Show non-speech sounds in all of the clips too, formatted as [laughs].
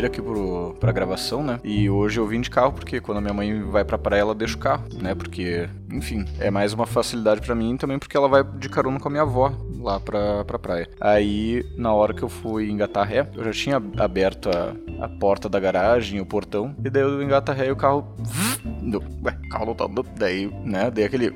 vir aqui pro, pra gravação, né? E hoje eu vim de carro porque quando a minha mãe vai pra praia, ela deixa o carro, né? Porque, enfim, é mais uma facilidade pra mim também porque ela vai de carona com a minha avó lá pra, pra praia. Aí, na hora que eu fui engatar ré, eu já tinha aberto a, a porta da garagem, o portão, e daí eu engata ré e o carro. Ué, o carro não tá. Daí, né? Daí aquele.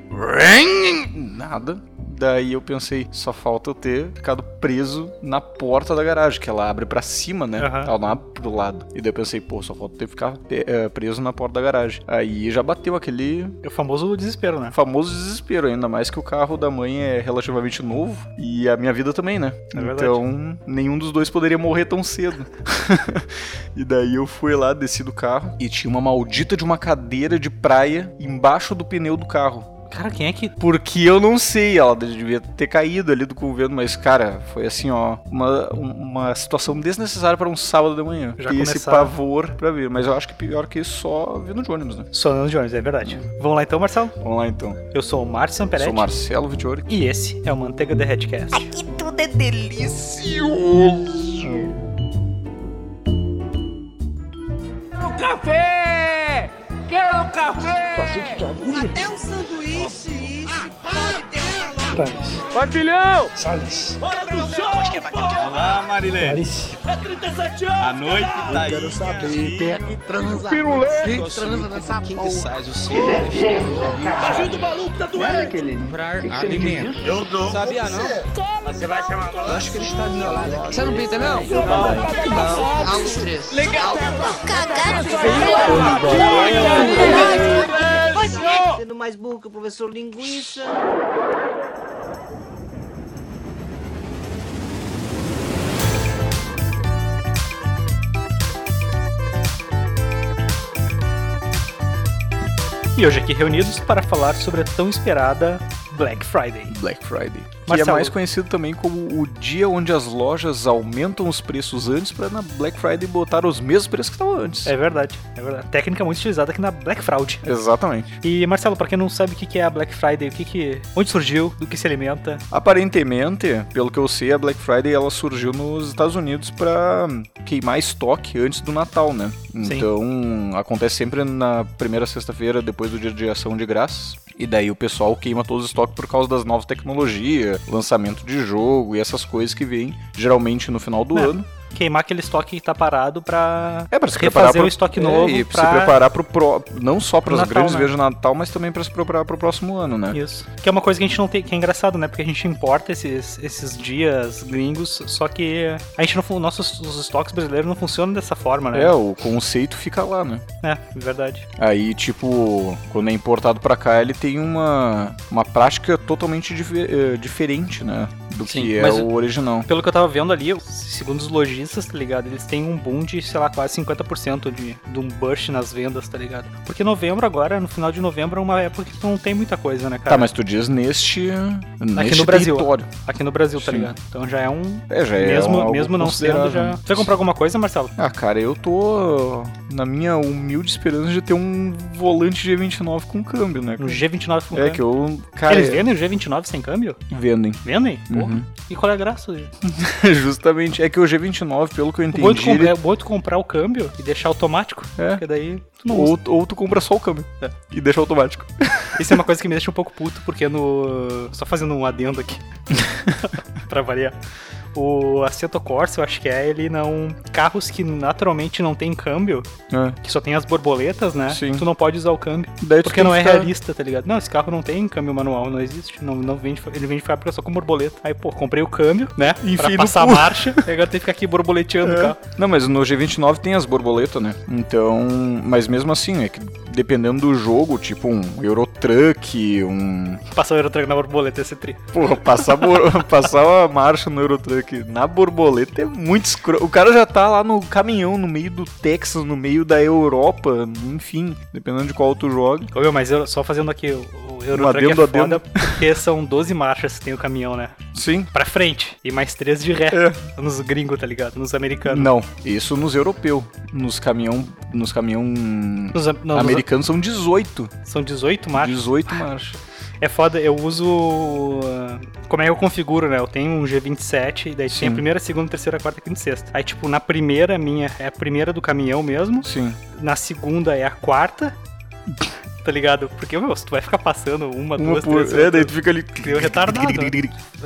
Nada. Daí eu pensei, só falta eu ter ficado preso na porta da garagem, que ela abre pra cima, né? Aham. Ela não abre pro lado. E daí eu pensei, pô, só falta eu ter ficado eh, preso na porta da garagem. Aí já bateu aquele É o famoso desespero, né? famoso desespero, ainda mais que o carro da mãe é relativamente novo e a minha vida também, né? É então, nenhum dos dois poderia morrer tão cedo. [laughs] e daí eu fui lá, desci do carro e tinha uma maldita de uma cadeira de praia embaixo do pneu do carro. Cara, quem é que. Porque eu não sei, ela devia ter caído ali do convento, mas, cara, foi assim, ó, uma, uma situação desnecessária para um sábado de manhã. Já e esse começaram. pavor pra ver. Mas eu acho que pior que isso, só vindo de ônibus, né? Sou Nando Jones, é verdade. Vamos lá então, Marcelo? Vamos lá então. Eu sou o Márcio Samperetti. Sou Marcelo Vitiori. E esse é o Manteiga Derretcast. Aqui tudo é delicioso. Café! Quero café! Até um sanduíche, Vai, filhão! Salles. Bora pro show! Olá, Marilene. Clarice. É 37 A anos! noite tá aí. Quero saber quem é que transa. Pirulê. Quem transa nessa porra. Sai o seu Baixinho do maluco tá doendo! comprar alimento. Eu dou. Sabia não? Você vai chamar a Acho que ele está do meu lado. Você não pinta, não? Há uns três. Legal! Sendo mais burro que o professor Linguiça. E hoje aqui reunidos para falar sobre a tão esperada Black Friday. Black Friday. Que Marcelo. é mais conhecido também como o dia onde as lojas aumentam os preços antes pra na Black Friday botar os mesmos preços que estavam antes. É verdade, é verdade. Técnica muito utilizada aqui na Black Fraud. Exatamente. E Marcelo, pra quem não sabe o que é a Black Friday, o que que, onde surgiu, do que se alimenta, Aparentemente, pelo que eu sei, a Black Friday ela surgiu nos Estados Unidos pra queimar estoque antes do Natal, né? Sim. Então, acontece sempre na primeira sexta-feira depois do dia de ação de graças. E daí o pessoal queima todos os estoques por causa das novas tecnologias, lançamento de jogo e essas coisas que vêm geralmente no final do É. ano. Queimar aquele estoque que tá parado pra É, pra se preparar refazer pro, o estoque é, novo e pra... se preparar pro pro, não só para as grandes né? vezes de Natal, mas também para se preparar pro próximo ano, né? Isso. Que é uma coisa que a gente não tem, que é engraçado, né? Porque a gente importa esses, esses dias gringos, só que a gente não, nossos os estoques brasileiros não funcionam dessa forma, né? É, o conceito fica lá, né? É, verdade. Aí, tipo, quando é importado pra cá, ele tem uma, uma prática totalmente dife- eh, diferente, né? Do Sim, que é o original. Pelo que eu tava vendo ali, segundo os lojistas, tá ligado? Eles têm um boom de, sei lá, quase 50% de, de um burst nas vendas, tá ligado? Porque novembro agora, no final de novembro, é uma época que não tem muita coisa, né, cara? Tá, mas tu diz neste, neste no Brasil. território. Aqui no Brasil, tá Sim. ligado? Então já é um... É, já é mesmo mesmo não sendo, já... Você vai comprar alguma coisa, Marcelo? Ah, cara, eu tô na minha humilde esperança de ter um volante G29 com câmbio, né? Um G29 com É câmbio. que eu. Cara, Eles vendem o G29 sem câmbio? vendem. Vendem? Porra. Uhum. E qual é a graça? [laughs] Justamente. É que o G29, pelo que eu entendi. ele- é bom tu comprar o câmbio e deixar automático, É. porque daí tu não usa. Ou, ou tu compra só o câmbio É. e deixa automático. [laughs] Isso é uma coisa que me deixa um pouco puto, porque no. Só fazendo um adendo aqui. [laughs] pra variar. O Assetto Corsa, eu acho que é, ele não. Carros que naturalmente não tem câmbio, É. que só tem as borboletas, né? Sim. Tu não pode usar o câmbio. Daí Porque não é ficar- realista, tá ligado? Não, esse carro não tem câmbio manual, não existe. Não, não vende, ele vende fábrica só com borboleta. Aí, pô, comprei o câmbio, né? Enfiei pra passar a marcha. [laughs] E agora tem que ficar aqui borboleteando o É. carro. Não, mas no G29 tem as borboletas, né? Então. Mas mesmo assim, é que dependendo do jogo, tipo um Eurotruck, um. Passar o Eurotruck na borboleta, esse tri. Porra, passar, bor- [laughs] passar a marcha no Eurotruck na borboleta é muito escro... O cara já tá lá no caminhão, no meio do Texas, no meio da Europa, enfim, dependendo de qual tu joga. Ô, meu, mas eu, só fazendo aqui, Eurotruck é foda porque são 12 marchas que tem o caminhão, né? Sim. Pra frente. E mais 3 de ré. É. Nos gringos, tá ligado? Nos americanos. Não, isso nos europeus. Nos caminhão. Nos caminhão. Nos, não, nos- americanos são 18. são 18 marchas. 18 marchas. É foda, eu uso. uh, Como é que eu configuro, né? Eu tenho um G27, daí tem a Sim. primeira, segunda, terceira, quarta, quinta e sexta. Aí, tipo, na primeira minha é a primeira do caminhão mesmo. Sim. Na segunda é a quarta. Tá ligado? Porque, meu, se tu vai ficar passando uma, Uma duas, por... três. É, daí tu fica ali. Deu retardado, né?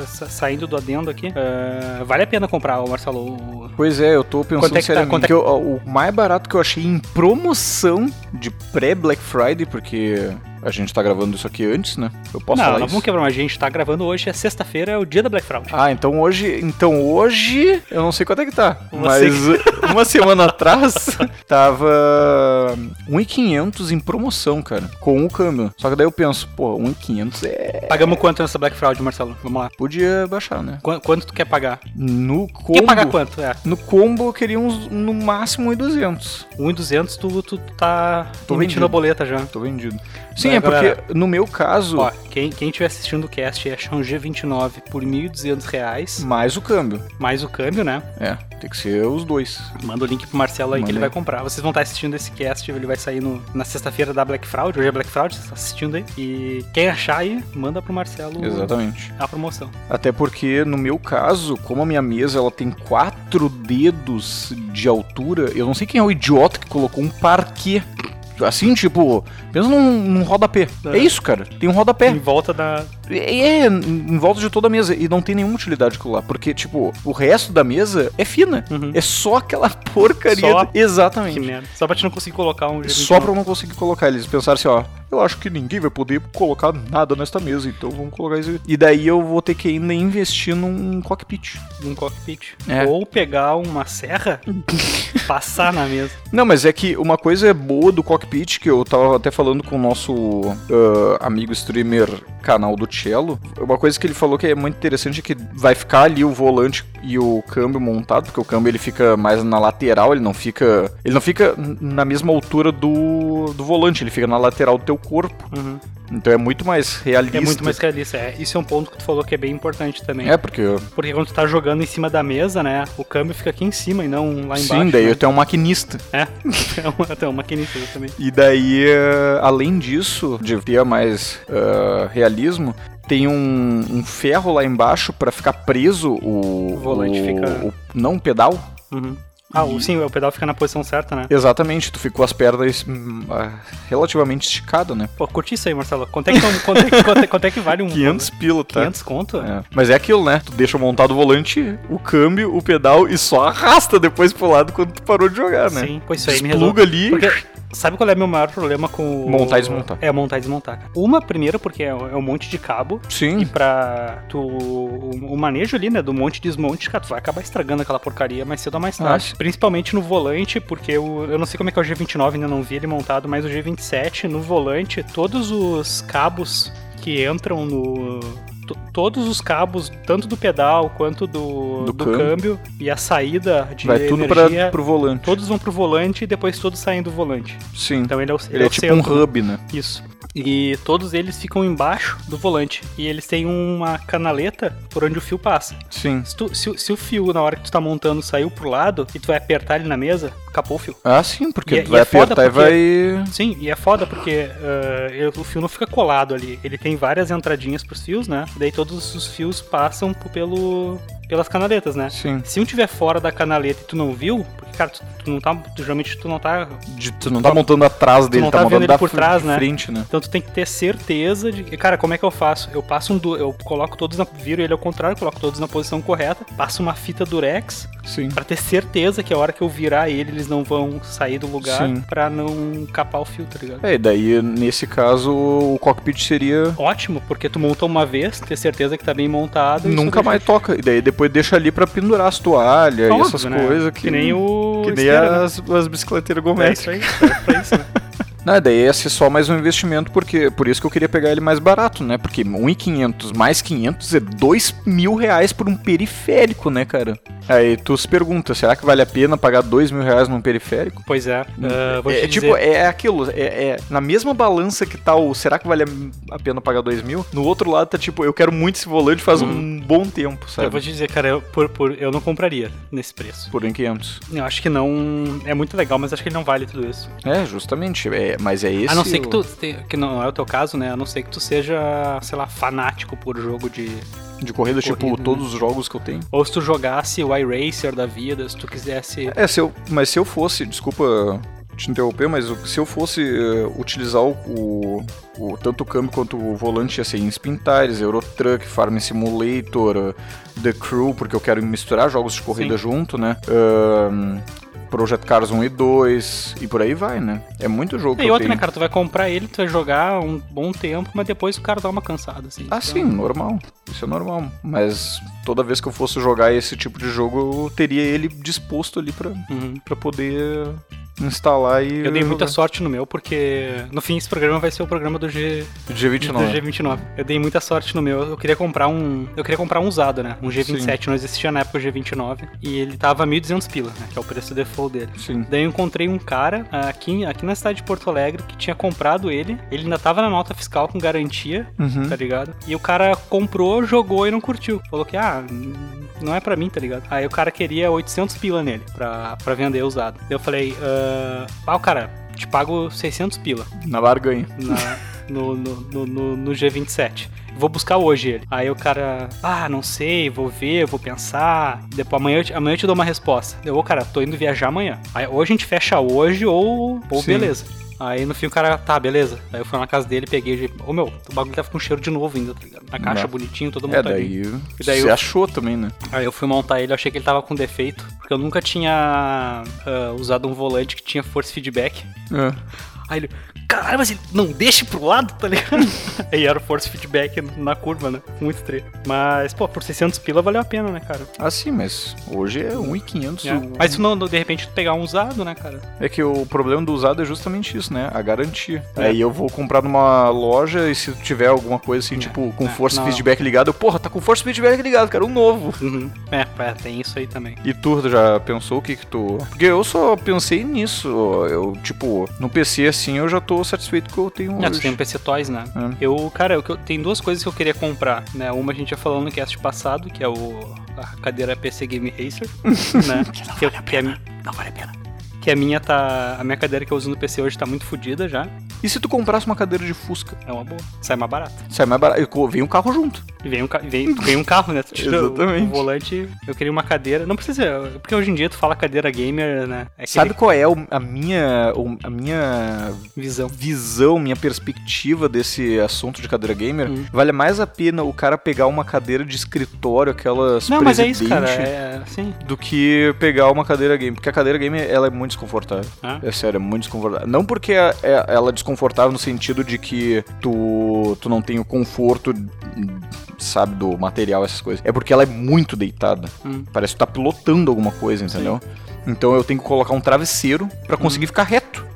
sa- Saindo do adendo aqui. uh, vale a pena comprar, o Marcelo. o- Pois é, eu tô pensando Quanto é que tá? seriamente. É que eu- o mais barato que eu achei em promoção de pré-Black Friday, porque a gente tá gravando isso aqui antes, né? Eu posso não, falar não isso? vamos quebrar, mas a gente tá gravando hoje, é sexta-feira, é o dia da Black Friday. Ah, então hoje. Então hoje. Eu não sei quanto é que tá. Uma mas [laughs] uma semana atrás tava 1,500 em promoção, cara. Com o câmbio. Só que daí eu penso, pô, 1,500 é. Pagamos quanto nessa Black Friday, Marcelo? Vamos lá. Podia baixar, né? Qu- Quanto tu quer pagar? No combo. Quer pagar quanto? É. No combo eu queria uns, no máximo 1,200. 1,200 tu, tu tá Tô vendido. a boleta já. Tô vendido. Sim, Vai, é porque galera. no meu caso, Ó, quem, quem tiver assistindo o cast e achar um G29 por 1.200 reais, mais o câmbio. mais o câmbio, né? É, tem que ser os dois. Manda o link pro Marcelo aí que Manda ele aí. vai comprar. Vocês vão estar assistindo esse cast, ele vai sair no- na sexta-feira da Black Friday. Hoje é Black Friday, vocês estão assistindo aí. E quem achar aí, manda pro Marcelo Exatamente. a promoção. Até porque no meu caso, como a minha mesa ela tem quatro dedos de altura, eu não sei quem é o idiota que colocou um parquet. Assim, tipo, pensa num, num rodapé. É. É. isso, cara. Tem um rodapé. Em volta da. É, em volta de toda a mesa. E não tem nenhuma utilidade aquilo lá. Porque, tipo, o resto da mesa é fina. Uhum. É só aquela [laughs] porcaria. Só- Exatamente. Que merda. Só pra te não conseguir colocar um G29. Só pra eu não conseguir colocar. Eles pensaram assim, ó. Eu acho que ninguém vai poder colocar nada nesta mesa, então vamos colocar isso. E daí eu vou ter que ainda investir num cockpit. um cockpit. É. Ou pegar uma serra, [laughs] passar na mesa. Não, mas é que uma coisa boa do cockpit, que eu tava até falando com o nosso ah, amigo streamer canal do Cello, uma coisa que ele falou que é muito interessante é que vai ficar ali o volante e o câmbio montado, porque o câmbio ele fica mais na lateral, ele não fica. Ele não fica na mesma altura do, do volante, ele fica na lateral do teu corpo. Uhum. Então é muito mais realista. É muito mais realista. É, isso é um ponto que tu falou que é bem importante também. É, porque. Porque quando tu tá jogando em cima da mesa, né? O câmbio fica aqui em cima e não lá embaixo. Sim, daí né? eu tenho um maquinista. É, [laughs] é uma, até uma maquinista também. E daí, eh, além disso, de ter mais eh, realismo, tem um, um ferro lá embaixo pra ficar preso o. O volante fica- o- não o pedal. Uhum. Ah, o, sim, o pedal fica na posição certa, né? Exatamente, tu ficou as pernas hum, ah, relativamente esticado, né? Pô, curti isso aí, Marcelo. Quanto é que, quanto é, quanto é, quanto é que vale um... 500 pila, tá? 500 conto? É. Mas é aquilo, né? Tu deixa montado o volante, o câmbio, o pedal e só arrasta depois pro lado quando tu parou de jogar, né? Sim, pois isso aí me Despluga resolve. ali. Porque sabe qual é o meu maior problema com. Montar e desmontar. É, montar e desmontar. Uma, primeiro, porque é é um monte de cabo. E Sim. pra tu. O, manejo ali, né? Do monte e desmonte, cara, tu vai acabar estragando aquela porcaria mais cedo ou mais tarde. Ah, sim. Principalmente no volante, porque o, eu não sei como é que é o G29, ainda não vi ele montado, mas o G27, no volante, todos os cabos que entram no. To- Todos os cabos, tanto do pedal quanto do, Do do, câmbio. câmbio. e a saída de Vai tudo pra, energia, pro volante. todos vão pro volante e depois todos saem do volante. Sim. Então ele é o, Ele é o tipo um centro. hub, né? Isso. E todos eles ficam embaixo do volante. E eles têm uma canaleta por onde o fio passa. Sim. Se, tu- se o- se o fio, na hora que tu tá montando, saiu pro lado e tu vai apertar ele na mesa, acabou o fio. Ah, sim, porque E é- tu vai é apertar e vai. Sim, e é foda porque ah, ele- o fio não fica colado ali. Ele tem várias entradinhas pros fios, né? Daí todos os fios passam pelo, pelas canaletas, né? Sim. Se um tiver fora da canaleta e tu não viu, cara, tu, tu não tá. Tu, geralmente tu não tá De- tu não tá montando atrás dele, não tá, tá montando ele por trás, né? frente, né? Então tu tem que ter certeza de cara, como é que eu faço? Eu passo um, du- eu coloco todos na, viro ele ao contrário, coloco todos na posição correta, passo uma fita durex Sim. Pra ter certeza que a hora que eu virar ele, eles não vão sair do lugar Sim. pra não capar o fio, tá ligado? É, e daí nesse caso o cockpit seria. Ótimo, porque tu monta uma vez, ter certeza que tá bem montado. e Nunca mais toca. E daí depois deixa ali pra pendurar as toalhas e Óbvio, essas né? coisas que. Que nem o. Que nem né? as, as bicicleteiras É gométricas. isso aí, serve pra isso, né? Não, daí ia ser só mais um investimento, porque por isso que eu queria pegar ele mais barato, né? Porque 1.500 mais 500 é 2 mil reais por um periférico, né, cara? Aí tu se pergunta, será que vale a pena pagar 2 mil reais num periférico? Pois é. ah, vou é, tipo, dizer, é aquilo, é, é na mesma balança que tá o será que vale a pena pagar 2 mil? No outro lado tá tipo, eu quero muito esse volante faz um bom tempo, eu sabe? vou te dizer, cara, eu, por, por- eu não compraria nesse preço. Por 1.500. Eu acho que não. É muito legal, mas acho que ele não vale tudo isso. É, justamente. É, mas é esse. A não ser que tu, que não é o teu caso, né? A não ser que tu seja, sei lá, fanático por jogo de... De corrida, tipo, Corrida, né? todos os jogos que eu tenho. Ou se tu jogasse o iRacer da vida, se tu quisesse... É, se eu, mas se eu fosse, desculpa te interromper, mas se eu fosse eh, utilizar o, o- o- tanto o câmbio quanto o volante ia ser em Spin Tires, Euro Truck, Farm Simulator, eh, The Crew, porque eu quero misturar jogos de corrida Sim. junto, né? Ahn, Project Cars 1 e 2 e por aí vai, né? É muito jogo que E eu outra, tenho. né, cara? Tu vai comprar ele, tu vai jogar um bom tempo, mas depois o cara dá uma cansada, assim. Ah, Então, sim, normal. Isso é normal. Mas toda vez que eu fosse jogar esse tipo de jogo, eu teria ele disposto ali pra, Uhum. pra poder instalar e. Eu dei muita jogar. sorte no meu, porque no fim esse programa vai ser o programa do G, G29. do G29. Eu dei muita sorte no meu. Eu queria comprar um. Eu queria comprar um usado, né? Um G27. Não existia na época o G29. E ele tava 1.200 pila, né? Que é o preço default dele. Sim. Daí eu encontrei um cara aqui, aqui na cidade de Porto Alegre que tinha comprado ele. Ele ainda tava na nota fiscal com garantia, Uhum. tá ligado? E o cara comprou, jogou e não curtiu. Falou que, ah, não é pra mim, tá ligado? Aí o cara queria 800 pila nele pra, pra vender usado. Eu falei, ah, ah, o cara, te pago 600 pila Na barganha. na- no, no, no, no- no G27. Vou buscar hoje ele. Aí o cara, ah, não sei, vou ver, vou pensar. Depois amanhã eu te, amanhã eu te dou uma resposta. Eu, ô, cara, tô indo viajar amanhã. Aí ou a gente fecha hoje ou, ou Sim. beleza. Aí no fim o cara, tá, beleza. Aí eu fui na casa dele, peguei, e- ô meu, o bagulho tava com cheiro de novo ainda, tá ligado? Na caixa Não. bonitinho, todo É, montadinho. daí. E daí você eu- achou também, né? Aí eu fui montar ele, achei que ele tava com defeito, porque eu nunca tinha ah, usado um volante que tinha force feedback. É. Aí ele, caralho, mas ele não deixa pro lado, tá ligado? Aí [laughs] era o force feedback na curva, né? Muito estreito. Mas, pô, por 600 pila valeu a pena, né, cara? Ah, sim, mas hoje é 1,500. É. Mas se não, de repente, tu pegar um usado, né, cara? É que o problema do usado é justamente isso, né? A garantia. É. Aí eu vou comprar numa loja e se tiver alguma coisa assim, tipo, com é, force não. feedback ligado, eu, porra, tá com force feedback ligado, cara, um novo. Uhum. É, é, tem isso aí também. E tu já pensou o que que tu... Porque eu só pensei nisso, eu, tipo, no PC assim eu já tô satisfeito que eu tenho tu hoje. tem um PC Toys, né? É. Eu, cara, eu, tem duas coisas que eu queria comprar, né? Uma a gente já falou no cast passado, que é o a cadeira PC Game Racer, [laughs] né? que, que é, não vale a pena. Que a minha tá. A minha cadeira que eu uso no PC hoje tá muito fodida já. E se tu comprasse uma cadeira de Fusca? É uma boa. Sai mais barato. Sai mais barato, e vem um carro junto. E vem um, ca- vem, vem um carro, né? [laughs] Tu tira o- Exatamente. O, volante. Eu queria uma cadeira. Não precisa. Porque hoje em dia tu fala cadeira gamer, né? É Sabe qual é a minha a minha visão. visão, minha perspectiva desse assunto de cadeira gamer? Hum. Vale mais a pena o cara pegar uma cadeira de escritório, aquelas Não, mas é isso, cara. É assim. do que pegar uma cadeira gamer, porque a cadeira gamer ela é muito desconfortável. Ah. É sério, é muito desconfortável. Não porque é- é- ela é desconfortável no sentido de que tu, tu não tem o conforto, sabe, do material, essas coisas. É porque ela é muito deitada. Hum. Parece que tu tá pilotando alguma coisa, entendeu? Então eu tenho que colocar um travesseiro pra conseguir ficar reto.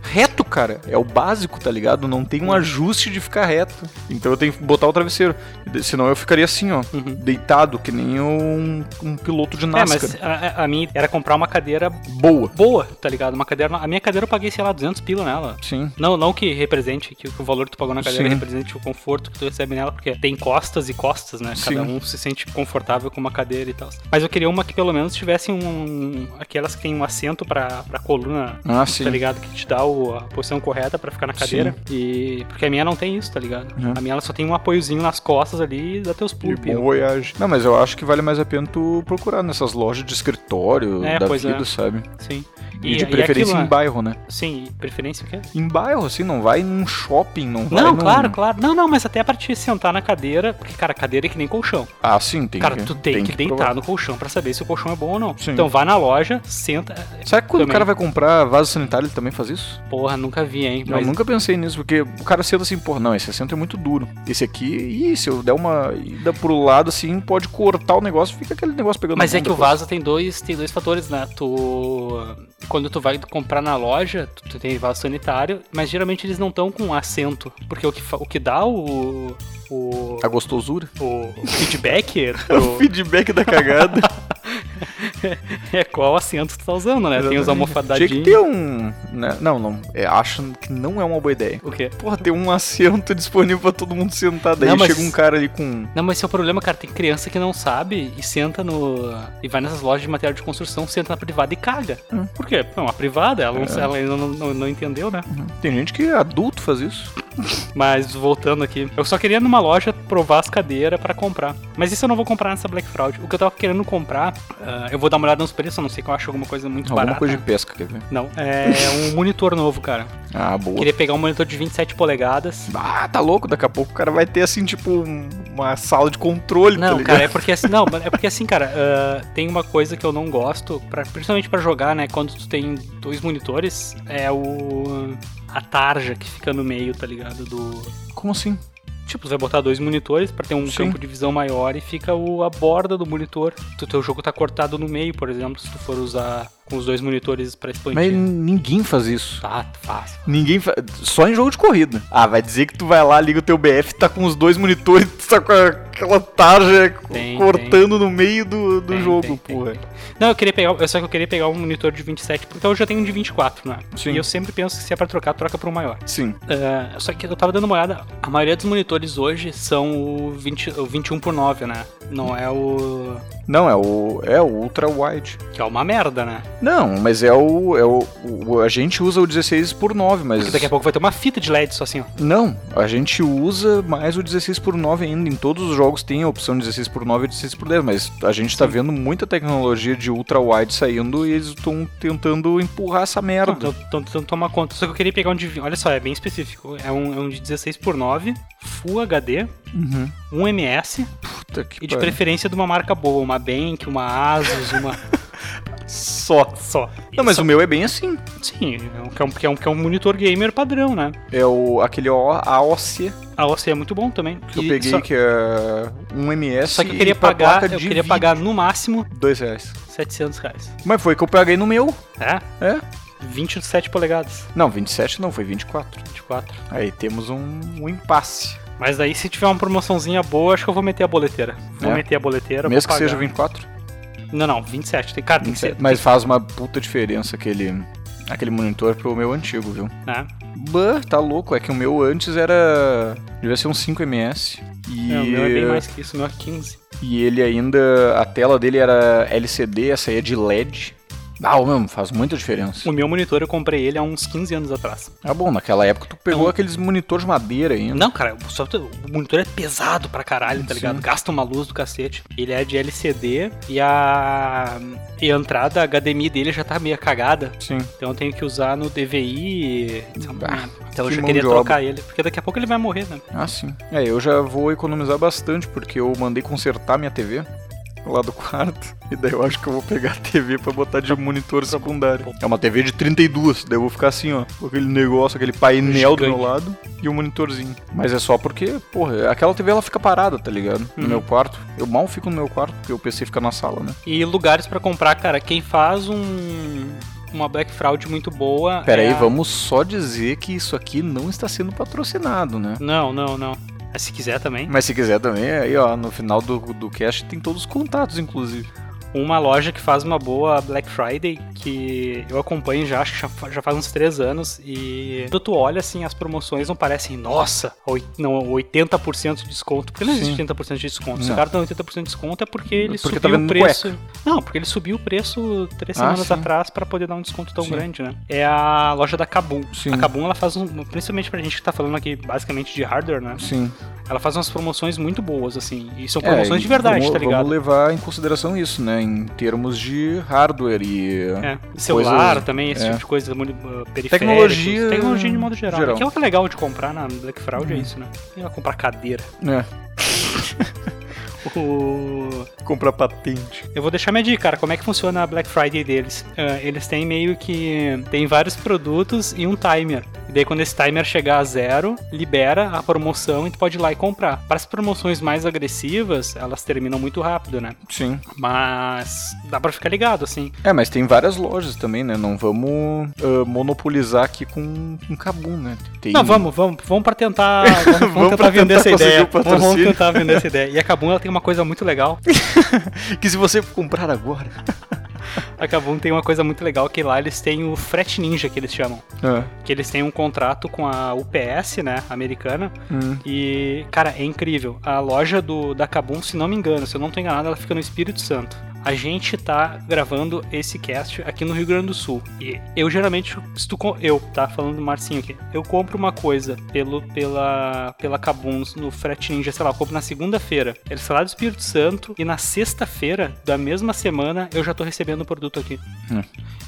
Cara. É o básico, tá ligado? Não tem um ajuste de ficar reto. Então eu tenho que botar o travesseiro. Senão eu ficaria assim, ó. Uhum. Deitado, que nem um, um piloto de É, NASCAR. mas a, a minha era comprar uma cadeira Boa. boa, tá ligado? Uma cadeira. A minha cadeira eu paguei, sei lá, 200 pila nela. Sim. Não, não que represente, que o valor que tu pagou na cadeira Sim. represente o conforto que tu recebe nela, porque tem costas e costas, né? Cada Sim. um se sente confortável com uma cadeira e tal. Mas eu queria uma que pelo menos tivesse um. Aquelas que tem um assento pra, pra coluna, Ah, sim. tá ligado? Que te dá o- a posição correta pra ficar na cadeira. E. Porque a minha não tem isso, tá ligado? A minha ela só tem um apoiozinho nas costas ali e dá teus E pulos. bom voyage. Não, mas eu acho que vale mais a pena tu procurar nessas lojas de escritório É, da pois vida, é. sabe? Sim. E, de preferência aquilo, em bairro, né? Sim, e preferência o quê? Em bairro, assim, não vai num shopping, não vai Não, num... claro, claro. Não, não, mas até pra te sentar na cadeira, porque, cara, cadeira é que nem colchão. Ah, sim, tem cara, que tu tem, que, deitar provar. no colchão pra saber se o colchão é bom ou não. Sim. Então vai na loja, senta. Sabe que quando Também. o cara vai comprar vaso sanitário, ele também faz isso? Porra, nunca vi, hein? Eu Mas nunca pensei nisso, porque o cara senta assim, porra, não, esse assento é muito duro. Esse aqui, ih, se eu der uma ida pro lado assim, pode cortar o negócio, fica aquele negócio pegando Mas é que o depois. vaso tem dois, tem dois fatores, né? Tu. Quando tu vai comprar na loja, tu, tem vaso sanitário, mas geralmente eles não estão com assento. Porque o que, o que dá o. O, A gostosura. o feedback [laughs] O feedback da cagada. [laughs] [laughs] É qual assento tu tá usando, né? Tem os almofadadinhos. Tinha que ter um. né? Não, não. É, acho que não é uma boa ideia. O quê? Porra, ter um assento [laughs] disponível pra todo mundo sentar. Daí Não, mas- chega um cara ali com. Não, mas esse é o problema, cara. Tem criança que não sabe e senta no. E vai nessas lojas de material de construção, senta na privada e caga. Hum. Por quê? É uma privada, ela, É. não, ela ainda não, não, não entendeu, né? Tem gente que é adulto faz isso. [laughs] Mas voltando aqui, eu só queria numa loja provar as cadeiras pra comprar. Mas isso eu não vou comprar nessa Black Fraud. O que eu tava querendo comprar, ah, eu vou dar uma olhada nos preços, eu não sei que eu acho alguma coisa muito Alguma barata. coisa de pesca, quer ver? Não, é um [laughs] monitor novo, cara. Ah, boa. Queria pegar um monitor de 27 polegadas. Ah, tá louco. Daqui a pouco o cara vai ter assim, tipo, um- uma sala de controle, tá Não, ligado? cara, é porque assim, não, [laughs] é porque assim, cara, ah, tem uma coisa que eu não gosto, pra, principalmente pra jogar, né, quando tu tem dois monitores, é o a tarja que fica no meio, tá ligado, do Como assim? Tipo, você vai botar dois monitores pra ter um Sim. campo de visão maior e fica o, a borda do monitor. O teu jogo tá cortado no meio, por exemplo, se tu for usar com os dois monitores pra expandir. Mas ninguém faz isso. Tá, fácil. Ninguém faz. Só em jogo de corrida. Ah, vai dizer que tu vai lá, liga o teu BF, tá com os dois monitores, tu [laughs] tá com aquela tarja Tem, cortando no meio do, do Tem, jogo, tem, tem, porra. tem. Não, eu queria pegar. Só que eu queria pegar um monitor de 27, porque eu já tenho um de 24, né? Sim. E eu sempre penso que se é pra trocar, troca pra um maior. Sim. Ah, só que eu tava dando uma olhada, a maioria dos monitores hoje são o, 20, o 21 por 9, né? Não é o. Não, é o. É o Ultra Wide. Que é uma merda, né? Não, mas é o. É o, o- a gente usa o 16 por 9, mas. Porque daqui a pouco vai ter uma fita de LED só assim, ó. Não, a gente usa mais o 16 por 9 ainda. Em todos os jogos tem a opção 16 por 9 e 16 por 10, mas a gente tá vendo muita tecnologia de ultra wide saindo e eles estão tentando empurrar essa merda. Então, então, então toma conta. Só que eu queria pegar um de. Olha só, é bem específico. É um, é um de 16 por 9 Full HD, Uhum. 1 MS Puta que e de preferência de uma marca boa. Uma Bank, uma Asus, uma. [laughs] Só. Só. Não, mas Só- o meu é bem assim. Sim, é um- que é um, que é um, é um monitor gamer padrão, né? É o aquele O- AOC A OC é muito bom também. que eu peguei, só, que é um MS. só que eu queria pagar, eu queria vídeo, pagar no máximo dois reais. 700 reais. Mas foi que eu paguei no meu. É? É? 27 polegadas. Não, 27 não, foi 24. 24. Aí temos um, um impasse. Mas daí, se tiver uma promoçãozinha boa, acho que eu vou meter a boleteira. Vou É? meter a boleteira. Mesmo que pagar. seja 24. Não, não, 27. Tem, cara, tem que ser. Mas faz uma puta diferença aquele, aquele monitor pro meu antigo, viu? Né? Bah, tá louco. É que o meu antes era. Devia ser um 5ms. E, É, o meu é bem mais que isso, o meu é 15. e ele ainda. A tela dele era LCD, essa aí é de LED. Ah, meu, faz muita diferença. O meu monitor eu comprei ele há uns 15 anos atrás. Ah, bom, naquela época tu pegou Não. aqueles monitor de madeira ainda. Não, cara, o, software- o monitor é pesado pra caralho, tá Sim. ligado? Gasta uma luz do cacete. Ele é de LCD e a, e a entrada HDMI dele já tá meio cagada. Sim. Então eu tenho que usar no DVI. Ah, então eu que já queria trocar ele, porque daqui a pouco ele vai morrer, né? Ah, sim. É, eu já vou economizar bastante, porque eu mandei consertar minha TV lá do quarto. E daí eu acho que eu vou pegar a TV pra botar de monitor secundário. É uma TV de 32, daí eu vou ficar assim, ó, com aquele negócio, aquele painel do meu lado e um monitorzinho. Mas é só porque, porra, aquela TV ela fica parada, tá ligado? No Uhum. meu quarto. Eu mal fico no meu quarto, porque o PC fica na sala, né? E lugares pra comprar, cara, quem faz um uma Black Fraud muito boa. Pera é a- vamos só dizer que isso aqui não está sendo patrocinado, né? Não, não, não. Mas se quiser também. Mas se quiser também, aí ó, no final do, do cast tem todos os contatos, inclusive. Uma loja que faz uma boa Black Friday, que eu acompanho já, acho que já, fa- já faz uns três anos, e quando tu olha assim, as promoções não parecem, nossa, não, 80% de desconto, porque não existe Sim. 80% de desconto. Se Não. o cara dá 80% de desconto é porque ele Porque tá subiu vendo o preço. Não, porque ele subiu o preço três Ah, semanas sim. atrás pra poder dar um desconto tão Sim. grande, né? É a loja da Kabum. Sim. A Kabum, ela faz um, principalmente pra gente que tá falando aqui basicamente de hardware, né? Sim. Ela faz umas promoções muito boas, assim, e são É, promoções e de verdade, vamos, tá ligado? Vamos levar em consideração isso, né? Em termos de hardware e. É, celular coisas- também, esse é. tipo de coisa, uh, periféricos. Tecnologia- Tecnologia de modo geral. geral. Que é o que é legal de comprar na Black Fraud Uhum. é isso, né? E comprar cadeira. É, [laughs] O... comprar patente. Eu vou deixar minha dica, cara, como é que funciona a Black Friday deles. Ah, eles têm meio que. Tem vários produtos e um timer. E daí quando esse timer chegar a zero, libera a promoção e tu pode ir lá e comprar. Para as promoções mais agressivas, elas terminam muito rápido, né? Sim. Mas dá pra ficar ligado, assim. É, mas tem várias lojas também, né? Não vamos ah, monopolizar aqui com, com Kabum, né? Tem... Não, vamos, vamos, vamos pra tentar, vamos, [laughs] vamos Vamos tentar vender tentar essa ideia. Vamos, vamos tentar vender essa ideia. E a Kabum ela tem uma coisa muito legal. [laughs] Que se você comprar agora. [laughs] A Kabum tem uma coisa muito legal que lá eles têm o frete ninja que eles chamam. É. Que eles têm um contrato com a UPS, né, americana. Hum. E, cara, é incrível. A loja do, da Kabum, se não me engano, se eu não tô enganado, ela fica no Espírito Santo. A gente tá gravando esse cast aqui no Rio Grande do Sul. E eu geralmente, se tu, com- eu, tá? Falando do Marcinho aqui. Eu compro uma coisa pelo, pela, pela Kabum no Frete Ninja, sei lá, eu compro na segunda-feira. Ele está lá do Espírito Santo. E na sexta-feira da mesma semana eu já tô recebendo o produto aqui.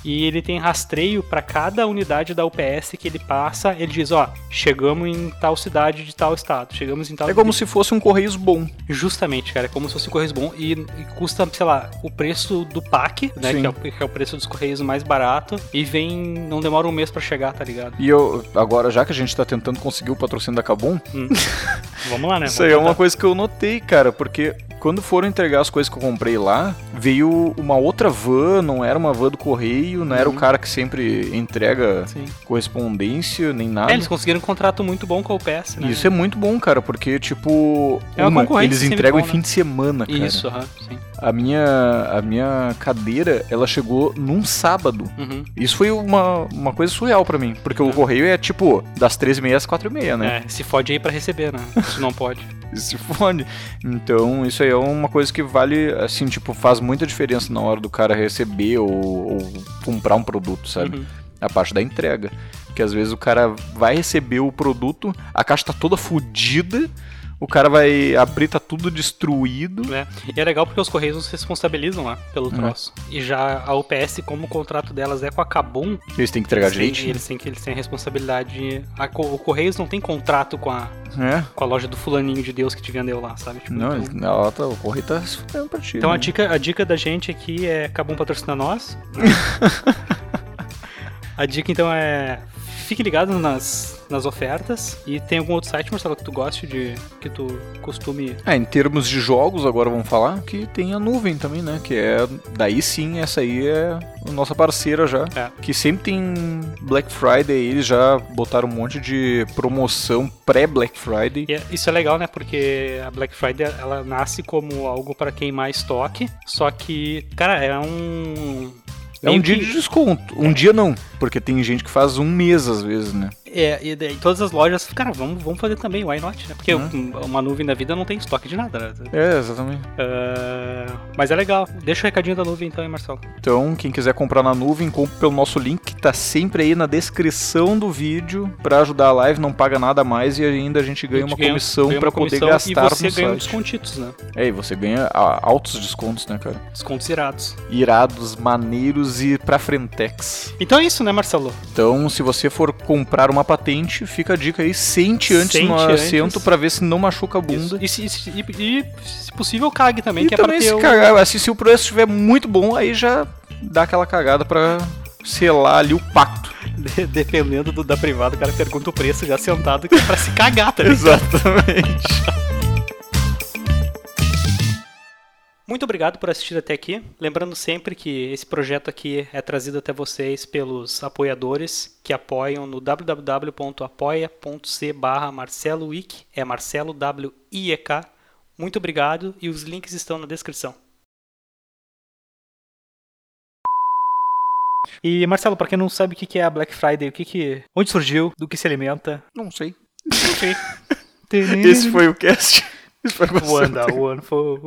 E ele tem rastreio para cada unidade da UPS que ele passa. Ele diz: Ó, chegamos em tal cidade de tal estado. Chegamos em tal. É como se fosse um Correios bom. Justamente, cara, é como se fosse um Correios bom e, e custa, sei lá, o preço do PAC, né? Que é, o, que é o preço dos Correios mais barato. E vem. Não demora um mês pra chegar, tá ligado? E eu, agora, já que a gente tá tentando conseguir o patrocínio da Kabum, [laughs] Vamos lá, né? isso aí é uma coisa que eu notei, cara, porque quando foram entregar as coisas que eu comprei lá, veio uma outra van, não era uma van do correio, não era o cara que sempre entrega Sim. correspondência, nem nada. É, eles conseguiram um contrato muito bom com a UPS, né? Isso é muito bom, cara, porque, tipo, É uma eles entregam bom, em né? fim de semana, cara. Isso, aham, sim. A minha, a minha cadeira, ela chegou num sábado. Uhum. Isso foi uma, uma coisa surreal pra mim, porque o correio é, tipo, das 13h30 às 4h30, né? É, se fode aí pra receber, né? [laughs] Se não pode. Se fone. Então, isso aí é uma coisa que vale, assim, tipo, faz muita diferença na hora do cara receber ou, ou comprar um produto, sabe? Uhum. A parte da entrega. Que às vezes o cara vai receber o produto, a caixa tá toda fodida, o cara vai abrir, tá tudo destruído. né? E é legal porque os Correios não se responsabilizam lá pelo Uhum. troço. E já a UPS, como o contrato delas é com a Kabum, Eles têm que entregar eles têm, direitinho. eles têm que eles têm a responsabilidade. A, o Correios não tem contrato com a, É. com a loja do fulaninho de Deus que te vendeu lá, sabe? Tipo, Não, então, tá, o correio tá se fudendo pra ti. então a né? dica, a dica da gente aqui é Kabum patrocina nós. [laughs] a dica então é fique ligado nas, nas ofertas e tem algum outro site, Marcelo, que tu goste de que tu costume É, em termos de jogos, agora vamos falar que tem a nuvem também, né? Que é. Daí sim, essa aí é a nossa parceira já. É. Que sempre tem Black Friday, eles já botaram um monte de promoção pré-Black Friday. E é- isso é legal, né? Porque a Black Friday ela nasce como algo para queimar estoque, só que, cara, é um É um dia que- de desconto. Um dia não, porque tem gente que faz um mês às vezes, né? É, e daí todas as lojas, cara, vamos, vamos fazer também, why not, né? Porque Uhum. um- uma nuvem da vida não tem estoque de nada, né? É, exatamente. Ah, mas é legal. Deixa o recadinho da nuvem então, hein, Marcelo? Então, quem quiser comprar na nuvem, compre pelo nosso link que tá sempre aí na descrição do vídeo pra ajudar a live, não paga nada mais e ainda a gente ganha A gente uma comissão ganha pra uma poder comissão gastar E você ganha site. descontitos, né? É, e você ganha ah, altos descontos, né, cara? Descontos irados. Irados, maneiros e pra frentex. Então é isso, né, Marcelo? Então, se você for comprar uma patente, fica a dica aí, sente antes Sente no assento pra ver se não machuca a bunda. E, se- e- e- e, se possível, cague também, E que é também pra se o- cagar, assim, se o preço estiver muito bom, aí já dá aquela cagada pra selar ali o pacto. De- Dependendo do- da privada, o cara pergunta o preço já sentado, que é pra se cagar também. [laughs] Exatamente. Muito obrigado por assistir até aqui. Lembrando sempre que esse projeto aqui é trazido até vocês pelos apoiadores que apoiam no www.apoia.c barra Marcelo Wick, é Marcelo W-I-E-K. Muito obrigado e os links estão na descrição. E Marcelo, para quem não sabe o que é a Black Friday, o que que, onde surgiu, do que se alimenta, Não sei. enfim. [laughs] Esse foi o cast. Espero que você Wanda, tenha one for